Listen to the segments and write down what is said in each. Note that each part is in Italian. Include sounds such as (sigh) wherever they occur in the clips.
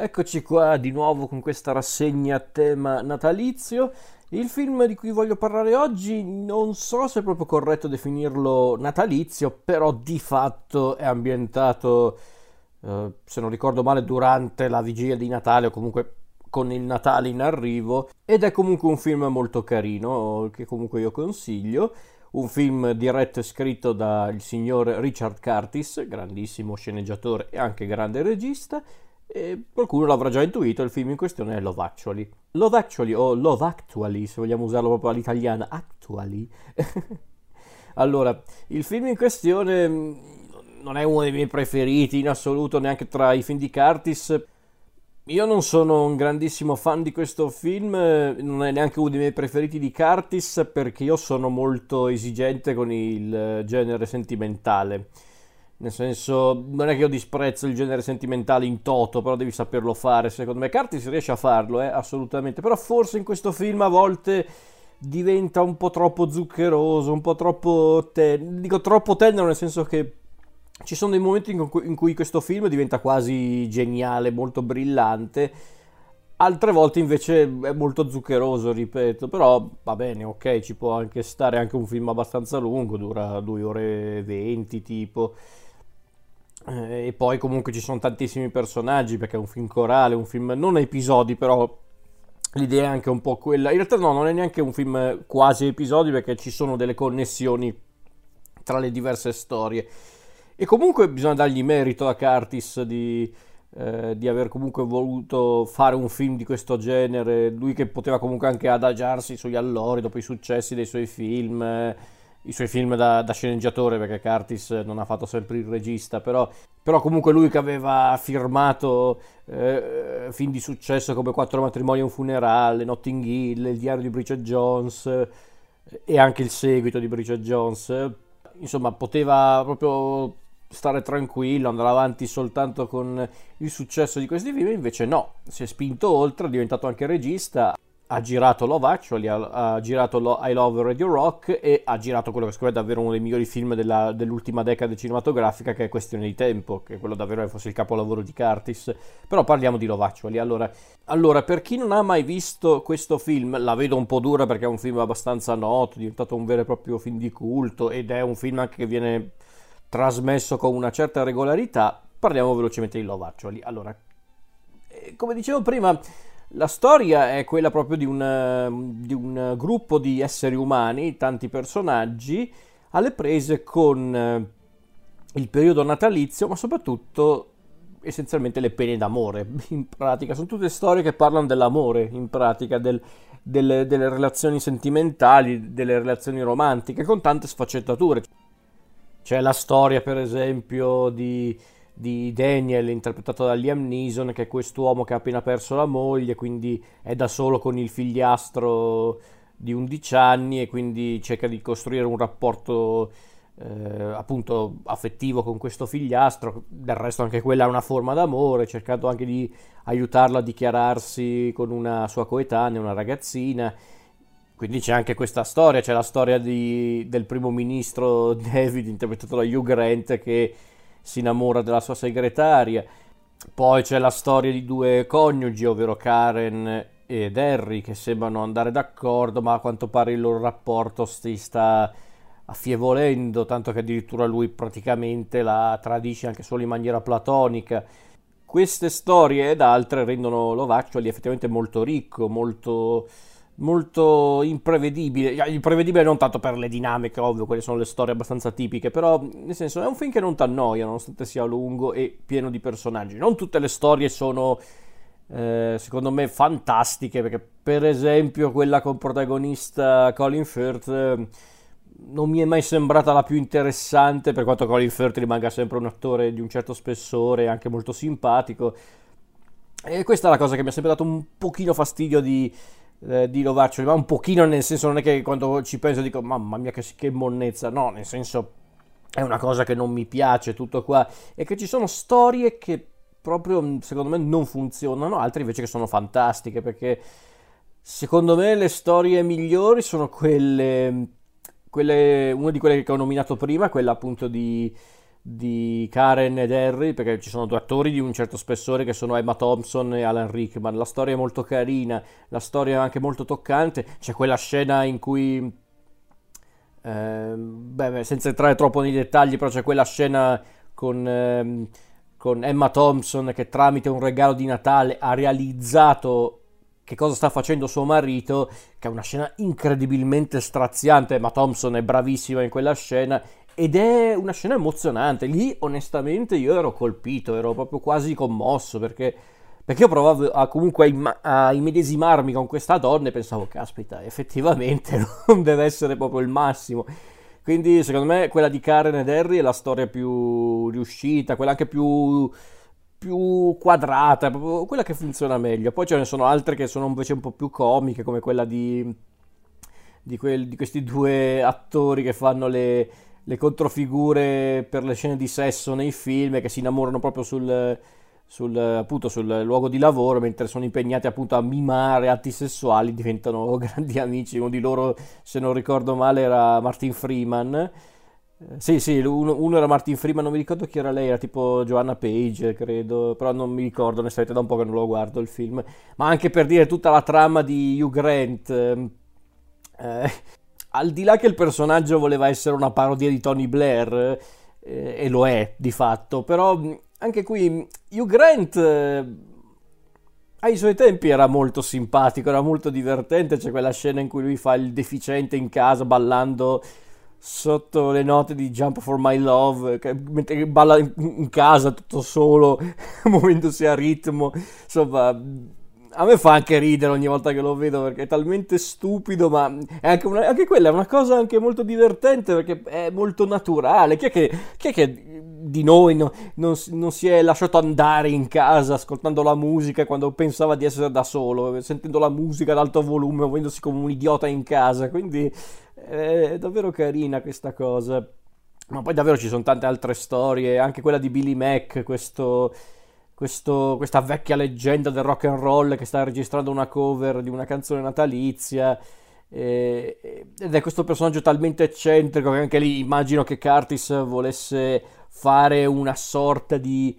Eccoci qua di nuovo con questa rassegna a tema natalizio. Il film di cui voglio parlare oggi non so se è proprio corretto definirlo natalizio, però di fatto è ambientato, eh, se non ricordo male, durante la vigilia di Natale o comunque con il Natale in arrivo ed è comunque un film molto carino che comunque io consiglio. Un film diretto e scritto dal signor Richard Curtis, grandissimo sceneggiatore e anche grande regista e qualcuno l'avrà già intuito, il film in questione è Love Actually. Love Actually o Love Actually, se vogliamo usarlo proprio all'italiana, Actually. (laughs) allora, il film in questione mm, non è uno dei miei preferiti in assoluto, neanche tra i film di Curtis. Io non sono un grandissimo fan di questo film, non è neanche uno dei miei preferiti di Curtis perché io sono molto esigente con il genere sentimentale nel senso, non è che io disprezzo il genere sentimentale in toto, però devi saperlo fare. Secondo me Curtis riesce a farlo, eh, assolutamente. Però forse in questo film a volte diventa un po' troppo zuccheroso, un po' troppo tenero. Dico troppo tenero nel senso che ci sono dei momenti in cui, in cui questo film diventa quasi geniale, molto brillante. Altre volte invece è molto zuccheroso, ripeto, però va bene, ok, ci può anche stare anche un film abbastanza lungo, dura 2 ore e 20 tipo. Eh, e poi comunque ci sono tantissimi personaggi perché è un film corale, un film non a episodi, però l'idea è anche un po' quella. In realtà no, non è neanche un film quasi episodi perché ci sono delle connessioni tra le diverse storie. E comunque bisogna dargli merito a Curtis di, eh, di aver comunque voluto fare un film di questo genere. Lui che poteva comunque anche adagiarsi sugli allori dopo i successi dei suoi film. Eh, i suoi film da, da, sceneggiatore perché Curtis non ha fatto sempre il regista però, però comunque lui che aveva firmato eh, film di successo come Quattro matrimoni e un funerale Notting Hill, il diario di Bridget Jones eh, e anche il seguito di Bridget Jones insomma poteva proprio stare tranquillo andare avanti soltanto con il successo di questi film invece no si è spinto oltre è diventato anche regista ha girato Love Actually, ha, ha girato Lo, I Love Radio Rock e ha girato quello che secondo me è davvero uno dei migliori film della, dell'ultima decade cinematografica che è Questione di Tempo, che quello davvero fosse il capolavoro di Curtis. Però parliamo di Love Actually. Allora, allora, per chi non ha mai visto questo film, la vedo un po' dura perché è un film abbastanza noto, è diventato un vero e proprio film di culto ed è un film anche che viene trasmesso con una certa regolarità. Parliamo velocemente di Love Actually. Allora, eh, come dicevo prima la storia è quella proprio di un, di un, gruppo di esseri umani, tanti personaggi, alle prese con eh, il periodo natalizio, ma soprattutto essenzialmente le pene d'amore. (laughs) In pratica, sono tutte storie che parlano dell'amore, in pratica, del, delle, delle relazioni sentimentali, delle relazioni romantiche, con tante sfaccettature. C'è la storia, per esempio, di di Daniel interpretato da Liam Neeson che è quest'uomo che ha appena perso la moglie quindi è da solo con il figliastro di 11 anni e quindi cerca di costruire un rapporto eh, appunto affettivo con questo figliastro. Del resto anche quella è una forma d'amore cercando anche di aiutarlo a dichiararsi con una sua coetanea una ragazzina. Quindi c'è anche questa storia c'è la storia di, del primo ministro David interpretato da Hugh Grant che si innamora della sua segretaria. Poi c'è la storia di due coniugi, ovvero Karen ed Harry, che sembrano andare d'accordo, ma a quanto pare il loro rapporto si sta affievolendo, tanto che addirittura lui praticamente la tradisce anche solo in maniera platonica. Queste storie ed altre rendono Actually effettivamente molto ricco, molto molto imprevedibile, imprevedibile non tanto per le dinamiche, ovvio, quelle sono le storie abbastanza tipiche, però nel senso è un film che non ti annoia, nonostante sia lungo e pieno di personaggi. Non tutte le storie sono, eh, secondo me, fantastiche, perché per esempio quella con protagonista Colin Firth eh, non mi è mai sembrata la più interessante, per quanto Colin Firth rimanga sempre un attore di un certo spessore, anche molto simpatico. E questa è la cosa che mi ha sempre dato un pochino fastidio di eh, di Lovaccio, ma un pochino nel senso non è che quando ci penso dico mamma mia che, che monnezza, no, nel senso è una cosa che non mi piace tutto qua. E che ci sono storie che proprio secondo me non funzionano, altre invece che sono fantastiche perché secondo me le storie migliori sono quelle, quelle una di quelle che ho nominato prima, quella appunto di di Karen ed Harry, perché ci sono due attori di un certo spessore che sono Emma Thompson e Alan Rickman. La storia è molto carina, la storia è anche molto toccante. C'è quella scena in cui, eh, beh, senza entrare troppo nei dettagli, però c'è quella scena con, eh, con Emma Thompson che tramite un regalo di Natale ha realizzato che cosa sta facendo suo marito, che è una scena incredibilmente straziante. Emma Thompson è bravissima in quella scena ed è una scena emozionante. Lì, onestamente, io ero colpito, ero proprio quasi commosso perché, perché io provavo a, comunque a, immedesimarmi con questa donna e pensavo, caspita, effettivamente (laughs) non deve essere proprio il massimo. Quindi, secondo me, quella di Karen ed Harry è la storia più riuscita, quella anche più più quadrata, quella che funziona meglio. Poi ce ne sono altre che sono invece un po' più comiche, come quella di, di, quel, di questi due attori che fanno le, le controfigure per le scene di sesso nei film che si innamorano proprio sul, sul, appunto, sul luogo di lavoro mentre sono impegnati appunto a mimare atti sessuali diventano (laughs) grandi amici. Uno di loro se non ricordo male era Martin Freeman. Eh, sì sì uno, uno, era Martin Freeman non mi ricordo chi era lei era tipo Joanna Page credo però non mi ricordo onestamente da un po' che non lo guardo il film. Ma anche per dire tutta la trama di Hugh Grant ehm, eh, al di là che il personaggio voleva essere una parodia di Tony Blair, eh, e lo è di fatto, però anche qui Hugh Grant eh, ai suoi tempi era molto simpatico, era molto divertente, c'è quella scena in cui lui fa il deficiente in casa ballando sotto le note di Jump for My Love, mentre balla in casa tutto solo, (laughs) muovendosi a ritmo, insomma a me fa anche ridere ogni volta che lo vedo perché è talmente stupido, ma anche, una, anche, quella è una cosa anche molto divertente perché è molto naturale. Chi è che, chi è che di noi no, non, non, si è lasciato andare in casa ascoltando la musica quando pensava di essere da solo, sentendo la musica ad alto volume, muovendosi come un idiota in casa? Quindi è davvero carina questa cosa. Ma poi davvero ci sono tante altre storie, anche quella di Billy Mac, questo questo, questa vecchia leggenda del rock and roll che sta registrando una cover di una canzone natalizia. ed è questo personaggio talmente eccentrico che anche lì immagino che Curtis volesse fare una sorta di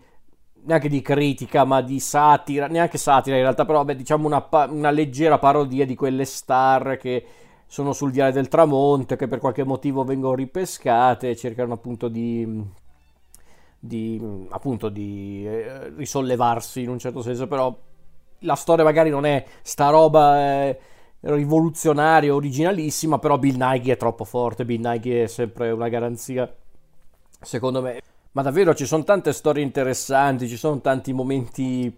neanche di critica ma di satira neanche satira in realtà però beh, diciamo una, una leggera parodia di quelle star che sono sul diario del tramonto che per qualche motivo vengono ripescate e cercano appunto di di appunto di eh, risollevarsi in un certo senso, però la storia magari non è sta roba eh, rivoluzionaria, originalissima, però Bill Nighy è troppo forte, Bill Nighy è sempre una garanzia, secondo me. Ma davvero ci sono tante storie interessanti, ci sono tanti momenti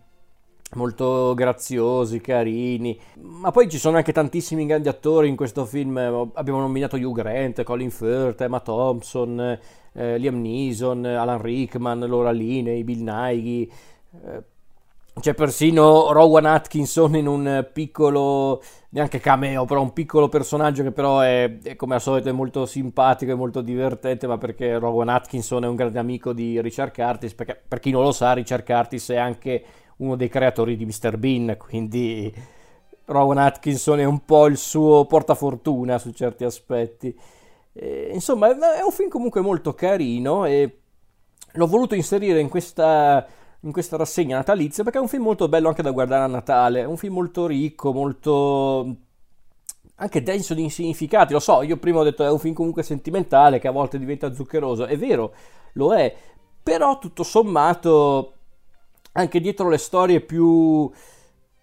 molto graziosi, carini, ma poi ci sono anche tantissimi grandi attori in questo film, abbiamo nominato Hugh Grant, Colin Firth, Emma Thompson, eh, Liam Neeson, Alan Rickman, Laura Linney, Bill Nighy, eh, c'è persino Rowan Atkinson in un piccolo, neanche cameo, però un piccolo personaggio che però è, è, come al solito è molto simpatico e molto divertente, ma perché Rowan Atkinson è un grande amico di Richard Curtis, perché per chi non lo sa Richard Curtis è anche uno dei creatori di Mr. Bean, quindi Rowan Atkinson è un po' il suo portafortuna su certi aspetti. E, insomma, è un film comunque molto carino e l'ho voluto inserire in questa, in questa rassegna natalizia perché è un film molto bello anche da guardare a Natale, è un film molto ricco, molto anche denso di significati. Lo so, io prima ho detto è un film comunque sentimentale che a volte diventa zuccheroso, è vero, lo è, però tutto sommato anche dietro le storie più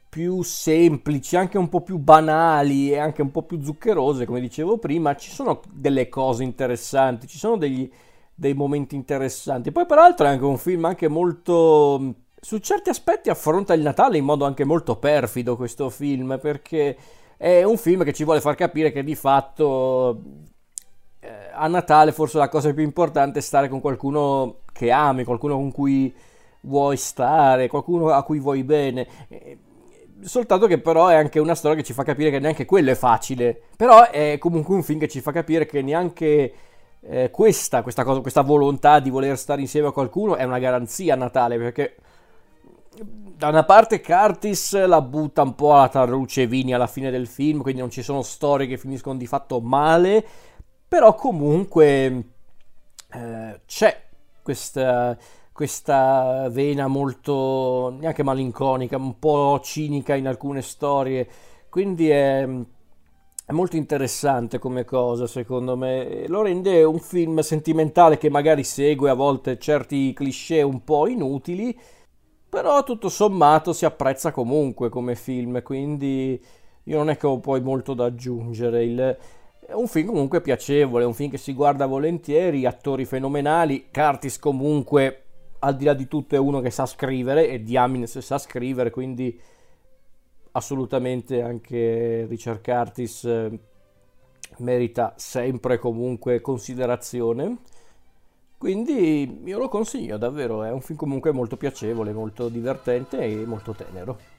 più semplici, anche un po' più banali e anche un po' più zuccherose, come dicevo prima, ci sono delle cose interessanti, ci sono degli, dei momenti interessanti. Poi peraltro è anche un film anche molto... Su certi aspetti affronta il Natale in modo anche molto perfido questo film, perché è un film che ci vuole far capire che di fatto eh, a Natale forse la cosa più importante è stare con qualcuno che ami, qualcuno con cui vuoi stare, qualcuno a cui vuoi bene soltanto che però è anche una storia che ci fa capire che neanche quello è facile. Però è comunque un film che ci fa capire che neanche eh, questa, questa, cosa, questa volontà di voler stare insieme a qualcuno è una garanzia a Natale, perché da una parte Curtis la butta un po' alla Tarruce Vini alla fine del film, quindi non ci sono storie che finiscono di fatto male, però comunque eh, c'è questa, questa vena molto neanche malinconica, un po' cinica in alcune storie, quindi è, è molto interessante come cosa secondo me, lo rende un film sentimentale che magari segue a volte certi cliché un po' inutili, però tutto sommato si apprezza comunque come film, quindi io non è che ho poi molto da aggiungere. Il, è un film comunque piacevole, è un film che si guarda volentieri, attori fenomenali, Curtis comunque al di là di tutto è uno che sa scrivere e Diamines sa scrivere, quindi assolutamente anche Richard Curtis eh, merita sempre comunque considerazione. Quindi io lo consiglio davvero, è un film comunque molto piacevole, molto divertente e molto tenero.